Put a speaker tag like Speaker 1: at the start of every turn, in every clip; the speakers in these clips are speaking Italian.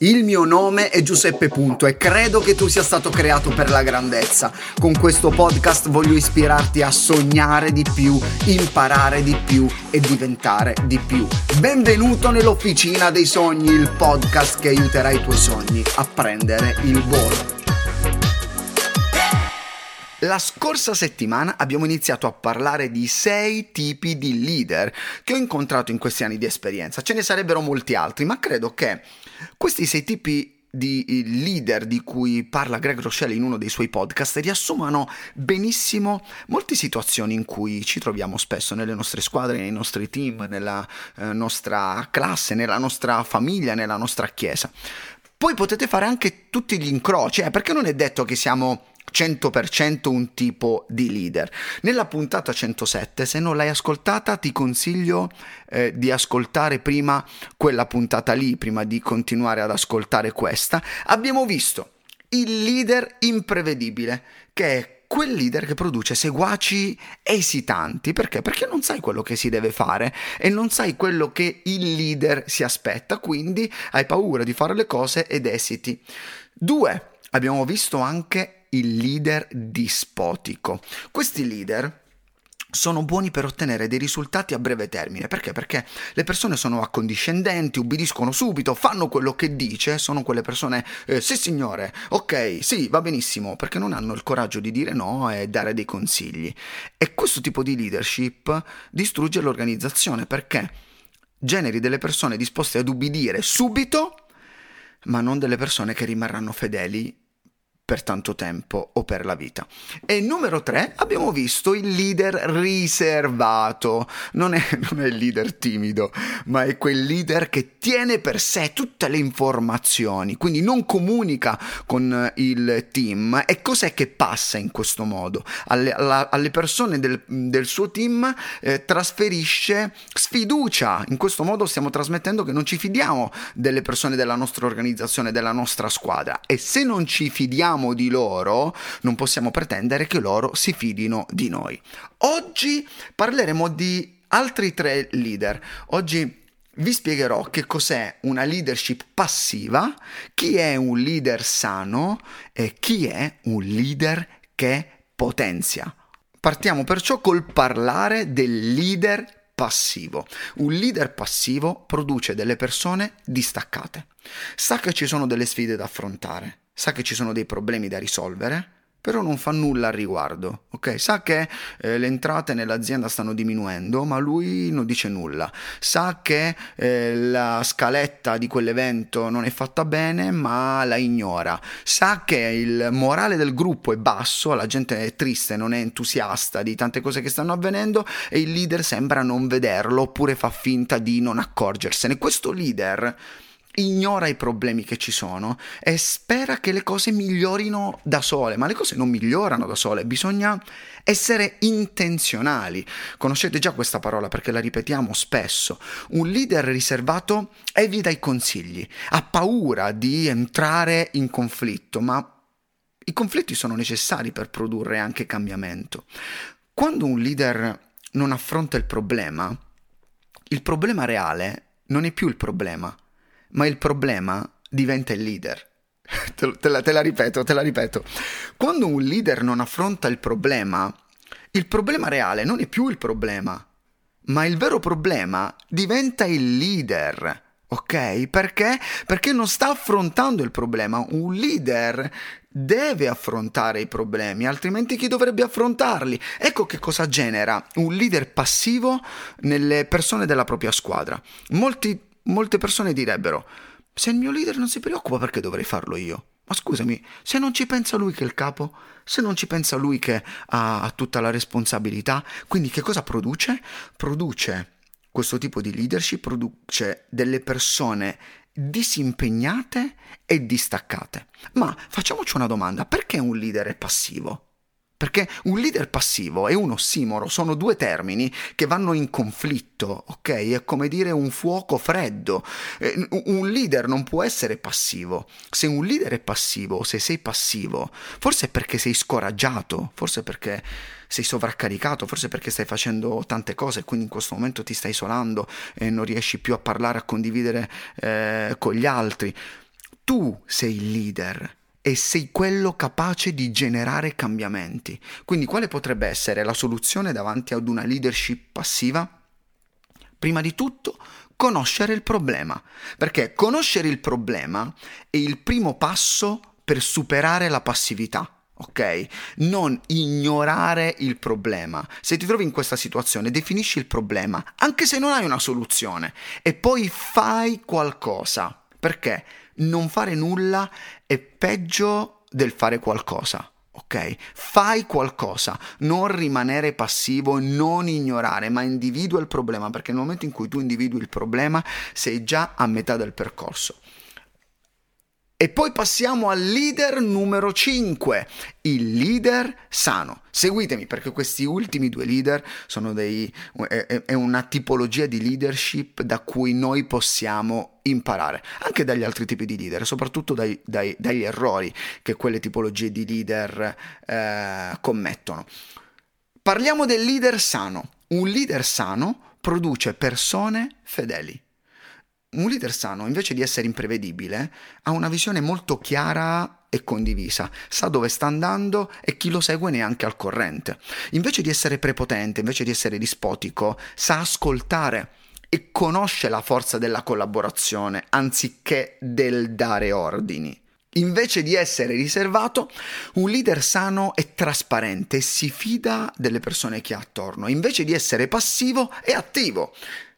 Speaker 1: Il mio nome è Giuseppe Punto e credo che tu sia stato creato per la grandezza. Con questo podcast voglio ispirarti a sognare di più, imparare di più e diventare di più. Benvenuto nell'Officina dei Sogni, il podcast che aiuterà i tuoi sogni a prendere il volo. La scorsa settimana abbiamo iniziato a parlare di sei tipi di leader che ho incontrato in questi anni di esperienza. Ce ne sarebbero molti altri, ma credo che questi sei tipi di leader di cui parla Greg Rochelle in uno dei suoi podcast riassumano benissimo molte situazioni in cui ci troviamo spesso nelle nostre squadre, nei nostri team, nella eh, nostra classe, nella nostra famiglia, nella nostra chiesa. Poi potete fare anche tutti gli incroci, eh, perché non è detto che siamo 100% un tipo di leader. Nella puntata 107, se non l'hai ascoltata, ti consiglio eh, di ascoltare prima quella puntata lì, prima di continuare ad ascoltare questa. Abbiamo visto il leader imprevedibile, che è quel leader che produce seguaci esitanti. Perché? Perché non sai quello che si deve fare e non sai quello che il leader si aspetta, quindi hai paura di fare le cose ed esiti. Due, abbiamo visto anche il leader dispotico. Questi leader sono buoni per ottenere dei risultati a breve termine. Perché? Perché le persone sono accondiscendenti, ubbidiscono subito, fanno quello che dice, sono quelle persone, eh, sì signore, ok, sì, va benissimo, perché non hanno il coraggio di dire no e dare dei consigli. E questo tipo di leadership distrugge l'organizzazione perché generi delle persone disposte ad ubbidire subito, ma non delle persone che rimarranno fedeli per tanto tempo o per la vita. E numero tre abbiamo visto il leader riservato, non è, non è, il leader timido, ma è quel leader che tiene per sé tutte le informazioni, quindi non comunica con il team. E cos'è che passa in questo modo? Alle, alla, alle persone del, del, suo team eh, trasferisce sfiducia, in questo modo stiamo trasmettendo che non ci fidiamo delle persone della nostra organizzazione, della nostra squadra e se non ci fidiamo fidiamo di loro, non possiamo pretendere che loro si fidino di noi. Oggi parleremo di altri tre leader. Oggi vi spiegherò che cos'è una leadership passiva, chi è un leader sano e chi è un leader che potenzia. Partiamo perciò col parlare del leader passivo. Un leader passivo produce delle persone distaccate. Sa che ci sono delle sfide da affrontare, sa che ci sono dei problemi da risolvere, però non fa nulla al riguardo, ok? Sa che eh, le entrate nell'azienda stanno diminuendo, ma lui non dice nulla. Sa che eh, la scaletta di quell'evento non è fatta bene, ma la ignora. Sa che il morale del gruppo è basso, la gente è triste, non è entusiasta di tante cose che stanno avvenendo e il leader sembra non vederlo oppure fa finta di non accorgersene. Questo leader ignora i problemi che ci sono e spera che le cose migliorino da sole, ma le cose non migliorano da sole, bisogna essere intenzionali. Conoscete già questa parola perché la ripetiamo spesso. Un leader riservato evita i consigli, ha paura di entrare in conflitto, ma i conflitti sono necessari per produrre anche cambiamento. Quando un leader non affronta il problema, il problema reale non è più il problema, ma il problema diventa il leader. te, la, te la ripeto, te la ripeto. Quando un leader non affronta il problema, il problema reale non è più il problema, ma il vero problema diventa il leader. Ok? Perché? Perché non sta affrontando il problema. Un leader deve affrontare i problemi, altrimenti chi dovrebbe affrontarli? Ecco che cosa genera un leader passivo nelle persone della propria squadra. Molti molte persone direbbero, se il mio leader non si preoccupa perché dovrei farlo io? Ma scusami, se non ci pensa lui che è il capo, se non ci pensa lui che ha, tutta la responsabilità, quindi che cosa produce? Produce questo tipo di leadership, produce delle persone disimpegnate e distaccate. Ma facciamoci una domanda, perché un leader è passivo? Perché un leader passivo e un ossimoro sono due termini che vanno in conflitto, ok? È come dire un fuoco freddo. Eh, un leader non può essere passivo. Se un leader è passivo, se sei passivo, forse è perché sei scoraggiato, forse perché sei sovraccaricato, forse perché stai facendo tante cose e quindi in questo momento ti stai isolando e non riesci più a parlare, a condividere eh, con gli altri. Tu sei il leader e sei quello capace di generare cambiamenti. Quindi quale potrebbe essere la soluzione davanti ad una leadership passiva? Prima di tutto, conoscere il problema, perché conoscere il problema è il primo passo per superare la passività ok? Non ignorare il problema. Se ti trovi in questa situazione, definisci il problema, anche se non hai una soluzione, e poi fai qualcosa. Perché non fare nulla è peggio del fare qualcosa. Ok? Fai qualcosa, non rimanere passivo, non ignorare, ma individua il problema, perché nel momento in cui tu individui il problema sei già a metà del percorso. E poi passiamo al leader numero 5, il leader sano. Seguitemi perché questi ultimi due leader sono dei, è, una tipologia di leadership da cui noi possiamo imparare, anche dagli altri tipi di leader, soprattutto dai, dai, dagli errori che quelle tipologie di leader eh, commettono. Parliamo del leader sano. Un leader sano produce persone fedeli un leader sano, invece di essere imprevedibile, ha una visione molto chiara e condivisa, sa dove sta andando e chi lo segue neanche al corrente. Invece di essere prepotente, invece di essere dispotico, sa ascoltare e conosce la forza della collaborazione anziché del dare ordini. Invece di essere riservato, un leader sano è trasparente e si fida delle persone che ha attorno. Invece di essere passivo, è attivo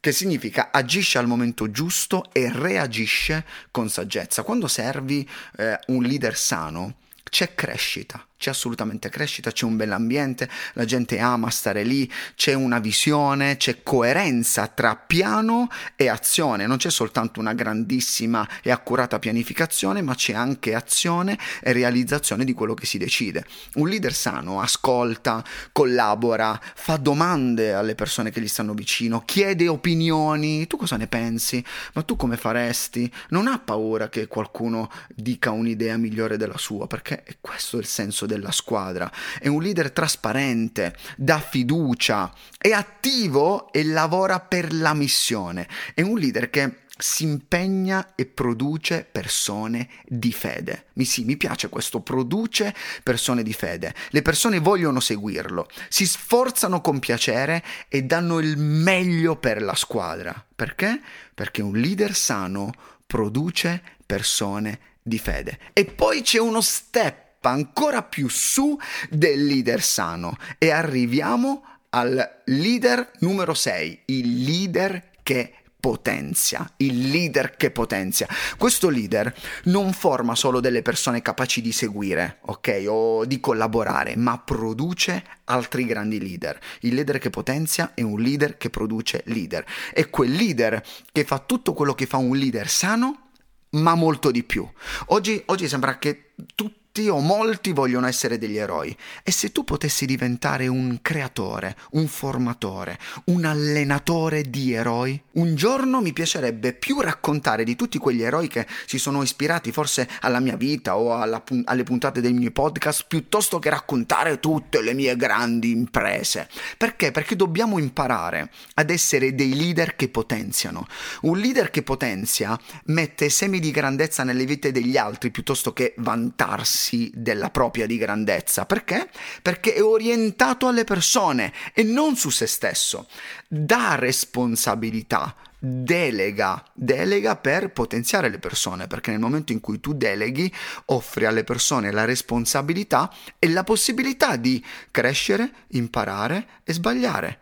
Speaker 1: che significa agisce al momento giusto e reagisce con saggezza. Quando servi eh, un leader sano, c'è crescita c'è assolutamente crescita, c'è un bell'ambiente, la gente ama stare lì, c'è una visione, c'è coerenza tra piano e azione, non c'è soltanto una grandissima e accurata pianificazione, ma c'è anche azione e realizzazione di quello che si decide. Un leader sano ascolta, collabora, fa domande alle persone che gli stanno vicino, chiede opinioni, tu cosa ne pensi? Ma tu come faresti? Non ha paura che qualcuno dica un'idea migliore della sua, perché questo è il senso della squadra, è un leader trasparente, dà fiducia, è attivo e lavora per la missione, è un leader che si impegna e produce persone di fede. Mi, sì, mi piace questo, produce persone di fede. Le persone vogliono seguirlo, si sforzano con piacere e danno il meglio per la squadra. Perché? Perché un leader sano produce persone di fede. E poi c'è uno step ancora più su del leader sano e arriviamo al leader numero 6, il leader che potenzia, il leader che potenzia. Questo leader non forma solo delle persone capaci di seguire, ok, o di collaborare, ma produce altri grandi leader. Il leader che potenzia è un leader che produce leader. È quel leader che fa tutto quello che fa un leader sano, ma molto di più. Oggi, oggi sembra che tutti tutti o molti vogliono essere degli eroi. E se tu potessi diventare un creatore, un formatore, un allenatore di eroi? Un giorno mi piacerebbe più raccontare di tutti quegli eroi che si sono ispirati forse alla mia vita o alla, alle puntate dei miei podcast, piuttosto che raccontare tutte le mie grandi imprese. Perché? Perché dobbiamo imparare ad essere dei leader che potenziano. Un leader che potenzia mette semi di grandezza nelle vite degli altri piuttosto che vantarsi fidarsi della propria di grandezza. Perché? Perché è orientato alle persone e non su se stesso. Dà responsabilità, delega, delega per potenziare le persone, perché nel momento in cui tu deleghi offri alle persone la responsabilità e la possibilità di crescere, imparare e sbagliare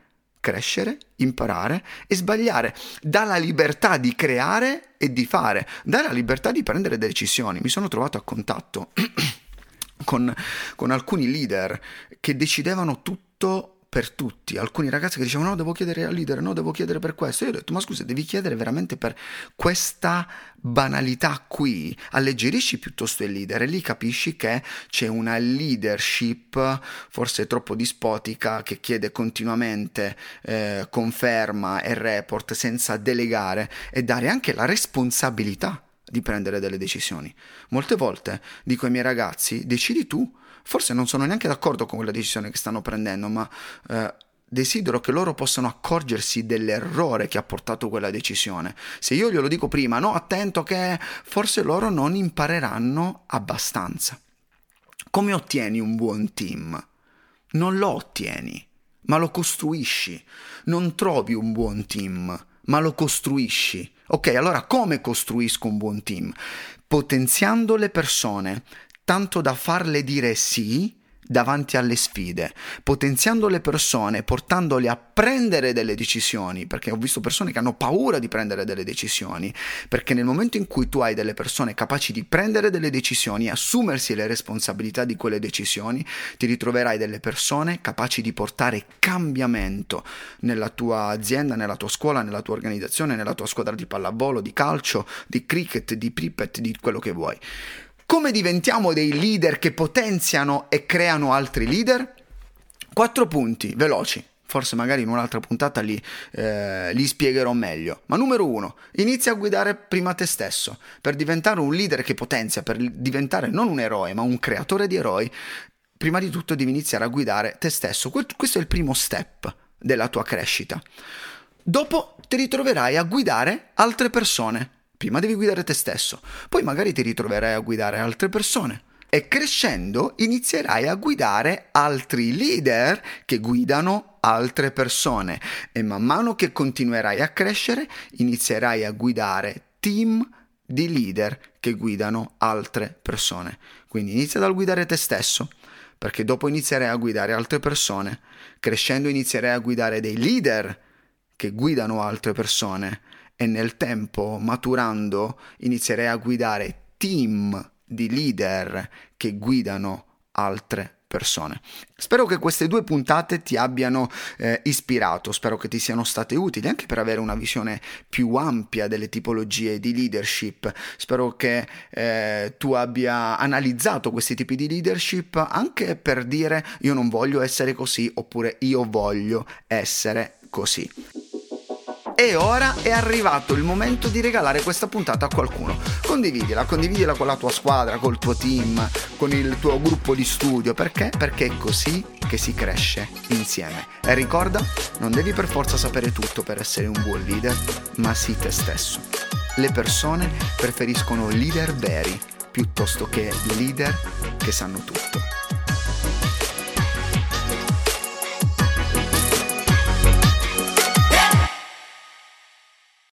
Speaker 1: crescere, imparare e sbagliare, dà la libertà di creare e di fare, dà la libertà di prendere decisioni. Mi sono trovato a contatto con, con alcuni leader che decidevano tutto per tutti. Alcuni ragazzi che dicevano no, devo chiedere al leader, no, devo chiedere per questo. Io ho detto ma scusa, devi chiedere veramente per questa banalità qui. Alleggerisci piuttosto il leader e lì capisci che c'è una leadership forse troppo dispotica che chiede continuamente eh, conferma e report senza delegare e dare anche la responsabilità di prendere delle decisioni. Molte volte dico ai miei ragazzi decidi tu forse non sono neanche d'accordo con quella decisione che stanno prendendo, ma eh, desidero che loro possano accorgersi dell'errore che ha portato quella decisione. Se io glielo dico prima, no, attento che forse loro non impareranno abbastanza. Come ottieni un buon team? Non lo ottieni, ma lo costruisci. Non trovi un buon team, ma lo costruisci. Ok, allora come costruisco un buon team? Potenziando le persone, tanto da farle dire sì davanti alle sfide, potenziando le persone, portandole a prendere delle decisioni, perché ho visto persone che hanno paura di prendere delle decisioni, perché nel momento in cui tu hai delle persone capaci di prendere delle decisioni assumersi le responsabilità di quelle decisioni, ti ritroverai delle persone capaci di portare cambiamento nella tua azienda, nella tua scuola, nella tua organizzazione, nella tua squadra di pallavolo, di calcio, di cricket, di pripet, di quello che vuoi. Come diventiamo dei leader che potenziano e creano altri leader? Quattro punti veloci. Forse magari in un'altra puntata li, eh, li spiegherò meglio. Ma numero uno, inizia a guidare prima te stesso. Per diventare un leader che potenzia, per diventare non un eroe, ma un creatore di eroi, prima di tutto devi iniziare a guidare te stesso. Questo è il primo step della tua crescita. Dopo ti ritroverai a guidare altre persone. Prima devi guidare te stesso, poi magari ti ritroverai a guidare altre persone. E crescendo inizierai a guidare altri leader che guidano altre persone e man mano che continuerai a crescere inizierai a guidare team di leader che guidano altre persone. Quindi inizia dal guidare te stesso, perché dopo inizierai a guidare altre persone, crescendo inizierai a guidare dei leader che guidano altre persone e nel tempo, maturando, inizierei a guidare team di leader che guidano altre persone. Spero che queste due puntate ti abbiano eh, ispirato, spero che ti siano state utili anche per avere una visione più ampia delle tipologie di leadership. Spero che eh, tu abbia analizzato questi tipi di leadership anche per dire io non voglio essere così oppure io voglio essere così. E ora è arrivato il momento di regalare questa puntata a qualcuno. Condividila, condividila con la tua squadra, col tuo team, con il tuo gruppo di studio. Perché? Perché è così che si cresce insieme. E ricorda, non devi per forza sapere tutto per essere un buon leader, ma sii te stesso. Le persone preferiscono leader veri piuttosto che leader che sanno tutto.